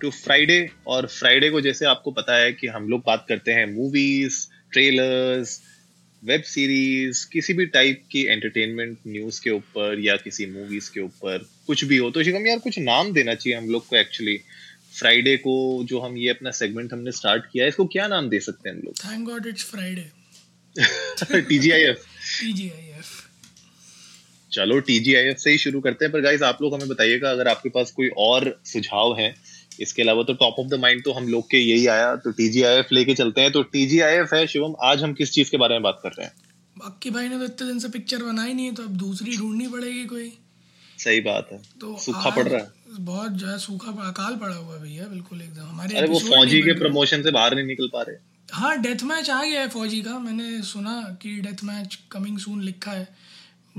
to Friday और Friday को जैसे आपको पता है कि हम लोग बात करते हैं मूवीज़ ट्रेलर्स वेब सीरीज़ किसी भी टाइप की एंटरटेनमेंट न्यूज़ के ऊपर या किसी मूवीज़ के ऊपर कुछ भी हो। तो शिवम यार कुछ नाम देना चाहिए हम लोग को एक्चुअली फ्राइडे को जो हम ये अपना सेगमेंट हमने स्टार्ट किया है इसको क्या नाम दे सकते हैं हम लोग? Thank God it's Friday TGIF TGIF चलो टीजीआईएफ से ही शुरू करते हैं पर गाइस आप लोग हमें बताइएगा अगर आपके पास कोई और सुझाव है इसके अलावा तो टॉप ऑफ़ द माइंड तो हम लोग के यही आया तो टीजीआईएफ लेके चलते हैं। तो टीजीआईएफ है शिवम आज हम किस चीज़ के बारे में बात कर रहे हैं? बाकी भाई ने तो इतने दिन से पिक्चर बनाई नहीं है तो अब दूसरी ढूंढनी पड़ेगी कोई। सही बात है। तो सूखा पड़ रहा है। बहुत जो है सूखा अकाल पड़ा हुआ है भैया बिल्कुल एकदम। हमारे अरे वो फौजी के प्रमोशन से बाहर नहीं निकल पा रहे। हाँ डेथ मैच आ गया है फौजी का। मैंने सुना कि डेथ मैच कमिंग सून लिखा है।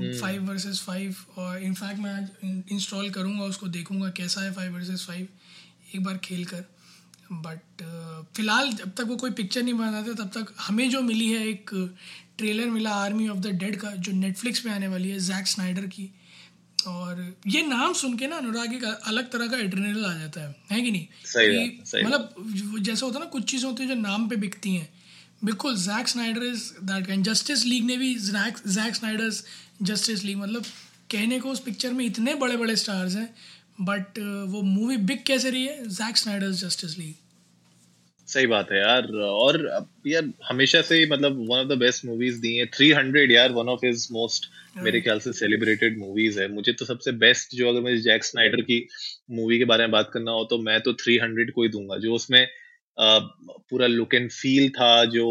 फाइव वर्सेस फाइव और इनफैक्ट मैं आज इंस्टॉल करूँगा उसको देखूँगा कैसा है फाइव वर्सेस फाइव एक बार खेल कर बट फ़िलहाल जब तक वो कोई पिक्चर नहीं बनाते तब तक हमें जो मिली है एक ट्रेलर मिला आर्मी ऑफ़ द डेड का जो नेटफ्लिक्स पे आने वाली है जैक स्नाइडर की। और ये नाम सुन के ना अनुराग एक अलग तरह का एड्रेनल आ जाता है है कि नहीं? सही मतलब जैसा होता है ना कुछ चीज़ें होती है जो नाम पे बिकती हैं। बिल्कुल Zack Snyder is that can Justice League ने भी Zack Zack Snyder's Justice League मतलब कहने को उस पिक्चर में इतने बड़े बड़े स्टार्स हैं बट वो मूवी बिग कैसे रही है? जैक स्नाइडर्स जस्टिस लीग सही बात है यार। और यार हमेशा से मतलब one of the best movies दी है। 300 यार वन ऑफ़ हिज मोस्ट मेरे ख्याल से सेलिब्रेटेड मूवीज़ है। मुझे तो सबसे बेस्ट जो अगर मुझे जैक स्नाइडर की मूवी के बारे में बात करना हो तो मैं तो 300 को ही दूँगा। जो उसमें पूरा लुक एंड फील था जो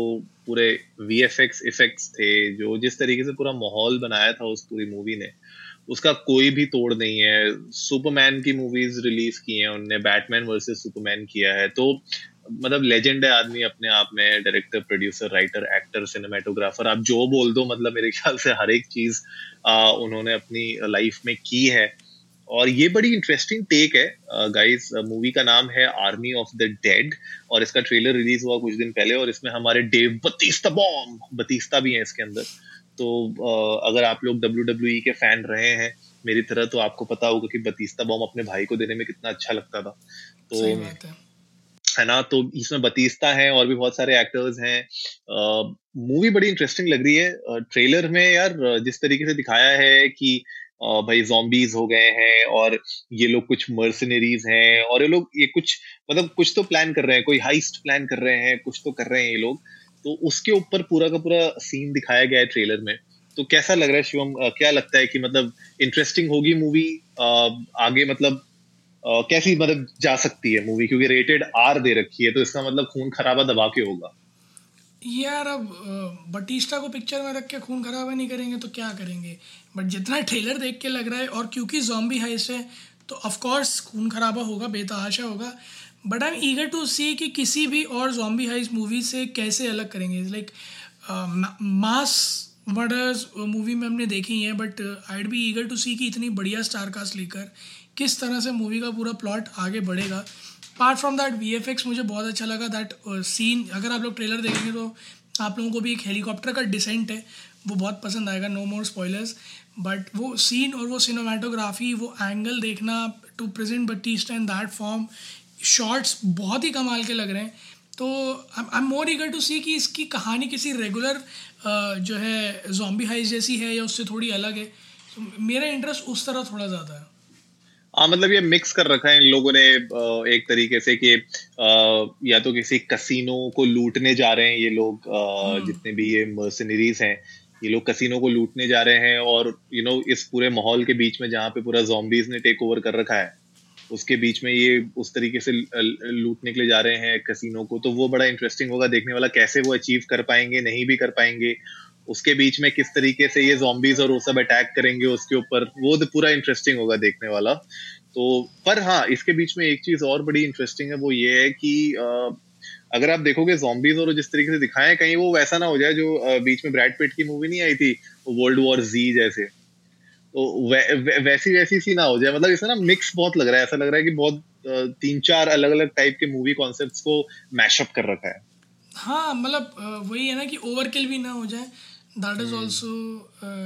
पूरे वीएफएक्स इफेक्ट्स थे जो जिस तरीके से पूरा माहौल बनाया था उस पूरी मूवी ने। उसका कोई भी तोड़ नहीं है। सुपरमैन की मूवीज़ रिलीज़ की हैं, उनने बैटमैन वर्सेस सुपरमैन किया है। तो मतलब लेजेंड है आदमी अपने आप में director producer writer actor cinematographer आप जो बोल दो मतलब मेरे ख्याल से हर एक चीज़ उन्होंने अपनी लाइफ में की है। और ये बड़ी इंटरेस्टिंग टेक है। गाइस मूवी का नाम है आर्मी ऑफ़ द डेड और इसका ट्रेलर रिलीज़ हुआ कुछ दिन पहले और इसमें हमारे डेव बतीस्ता बॉम्ब बतीस्ता भी है इसके अंदर। तो अगर आप लोग डब्ल्यू के फ़ैन रहे हैं मेरी तरह तो आपको पता होगा कि बतीस्ता बॉम्ब अपने भाई को देने में कितना अच्छा लगता था। तो है। है ना? तो इसमें बतीस्ता है और भी बहुत सारे एक्टर्स हैं। मूवी बड़ी इंटरेस्टिंग लग रही है। ट्रेलर में यार जिस तरीके से दिखाया है कि भाई zombies हो गए हैं और ये लोग कुछ मर्सनरीज हैं और ये लोग ये कुछ मतलब कुछ तो प्लान कर रहे हैं कोई हाइस्ट प्लान कर रहे हैं कुछ तो कर रहे हैं ये लोग। तो उसके ऊपर पूरा का पूरा सीन दिखाया गया है ट्रेलर में। तो कैसा लग रहा है शिवम? क्या लगता है कि मतलब इंटरेस्टिंग होगी मूवी आगे मतलब अ, कैसी मतलब जा सकती है मूवी क्योंकि रेटेड आर दे रखी है तो इसका मतलब खून खराबा दबा के होगा। यार अब बटिस्टा को पिक्चर में रख के खून खराबा नहीं करेंगे तो क्या करेंगे? बट जितना ट्रेलर देख के लग रहा है और क्योंकि जॉम्बी हाइस्ट है तो ऑफ़ कोर्स खून खराबा होगा, बेतहाशा होगा but I am eager to see कि किसी भी और जॉम्बी हाइस्ट मूवी से कैसे अलग करेंगे। लाइक मास मर्डर्स मूवी में हमने देखी है but I'd be eager to see कि इतनी बढ़िया स्टार कास्ट लेकर किस तरह से मूवी का पूरा प्लॉट आगे बढ़ेगा। Apart from that V F X मुझे बहुत अच्छा लगा दैट सीन अगर आप लोग ट्रेलर देखेंगे तो आप लोगों को भी एक हेलीकॉप्टर का डिसेंट है, वो बहुत पसंद आएगा नो मोर स्पॉयलर्स बट वो सीन और वो सिनेमाटोग्राफी वो एंगल देखना टू प्रेजेंट बटीस्ट इन दैट फॉर्म शॉर्ट्स बहुत ही कमाल के लग रहे हैं। तो I am more eager to see कि इसकी कहानी किसी रेगुलर जो है जॉम्बी हाइस जैसी है या उससे थोड़ी अलग है। तो मेरा इंटरेस्ट उस तरह थोड़ा ज़्यादा है। हाँ मतलब ये मिक्स कर रखा है इन लोगों ने एक तरीके से कि या तो किसी कसिनो को लूटने जा रहे हैं ये लोग अ, जितने भी ये मर्सनरीज हैं ये लोग कसिनो को लूटने जा रहे हैं और यू नो इस पूरे माहौल के बीच में जहाँ पे पूरा zombies ने टेक ओवर कर रखा है उसके बीच में ये उस तरीके से लूटने के लिए जा रहे हैं कसिनो को तो वो बड़ा इंटरेस्टिंग होगा देखने वाला कैसे वो अचीव कर पाएँगे नहीं भी कर पाएँगे उसके बीच में किस तरीके से ये zombies और वो सब अटैक करेंगे उसके ऊपर वो तो पूरा इंटरेस्टिंग होगा देखने वाला। तो पर हाँ इसके बीच में एक चीज़ और बड़ी इंटरेस्टिंग है वो ये है कि अगर आप देखोगे जॉम्बीज और जिस तरीके से दिखाए कहीं वो वैसा ना हो जाए जो बीच में ब्रैड पिट की मूवी नहीं आई थी वर्ल्ड वॉर जी जैसे। तो वै, वै, वैसी वैसी सी ना हो जाए। मतलब इसमें ना मिक्स बहुत लग रहा है ऐसा लग रहा है कि बहुत तीन चार अलग अलग टाइप के मूवी कॉन्सेप्ट्स को मैशअप कर रखा है। हाँ मतलब वही है ना कि ओवरकिल भी ना हो जाए। That is also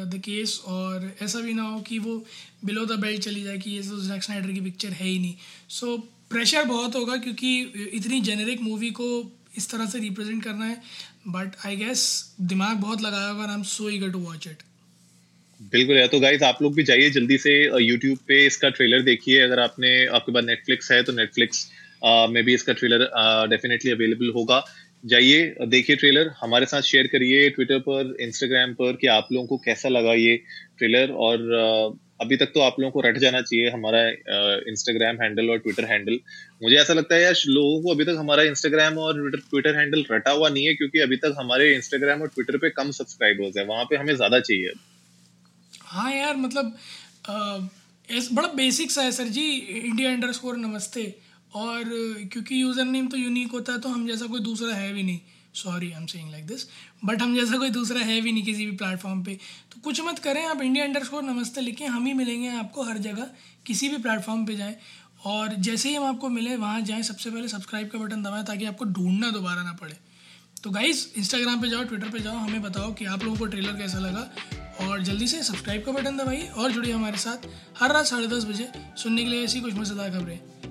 the case और ऐसा भी ना हो कि वो बिलो द बेल्ट चली जाए कि ये तो जैक स्नाइडर की पिक्चर है ही नहीं। सो so, प्रेशर बहुत होगा क्योंकि इतनी जेनेरिक मूवी को इस तरह से रिप्रेजेंट करना है। बट आई गेस दिमाग बहुत लगाया होगा I am so eager to watch it बिल्कुल यार तो गाइज़ आप लोग भी जाइए जल्दी से यूट्यूब पे इसका ट्रेलर देखिए। अगर आपने आपके पास नेटफ्लिक्स है तो नेटफ्लिक्स में भी इसका ट्रेलर डेफिनेटली अवेलेबल होगा। जाइए देखिए ट्रेलर हमारे साथ शेयर करिए ट्विटर पर इंस्टाग्राम पर कि आप लोगों को कैसा लगा ये ट्रेलर और अभी तक तो आप लोगों को रट जाना चाहिए हमारा इंस्टाग्राम हैंडल और ट्विटर हैंडल मुझे ऐसा लगता है यार लोगों को अभी तक हमारा इंस्टाग्राम और ट्विटर हैंडल रटा हुआ नहीं है क्योंकि अभी तक हमारे इंस्टाग्राम और ट्विटर पे कम सब्सक्राइबर्स है वहाँ पे हमें ज़्यादा चाहिए हाँ यार मतलब आ, बड़ा बेसिक सा है सर जी इंडिया अंडर नमस्ते। और क्योंकि यूज़र नेम तो यूनिक होता है तो हम जैसा कोई दूसरा है भी नहीं. Sorry I am saying like this but हम जैसा कोई दूसरा है भी नहीं किसी भी प्लेटफॉर्म पे. तो कुछ मत करें, आप इंडिया अंडर स्कोर नमस्ते लिखें, हम ही मिलेंगे आपको हर जगह, किसी भी प्लेटफॉर्म पे जाएँ. और जैसे ही हम आपको मिले, वहाँ जाएँ, सबसे पहले सब्सक्राइब का बटन दबाएँ, ताकि आपको ढूंढना दोबारा ना पड़े. तो गाइज़ इंस्टाग्राम पे जाओ ट्विटर पे जाओ, हमें बताओ कि आप लोगों को ट्रेलर कैसा लगा. और जल्दी से सब्सक्राइब का बटन दबाइए, और जुड़िए हमारे साथ हर रात साढ़े दस बजे सुनने के लिए ऐसी कुछ मज़ेदार खबरें.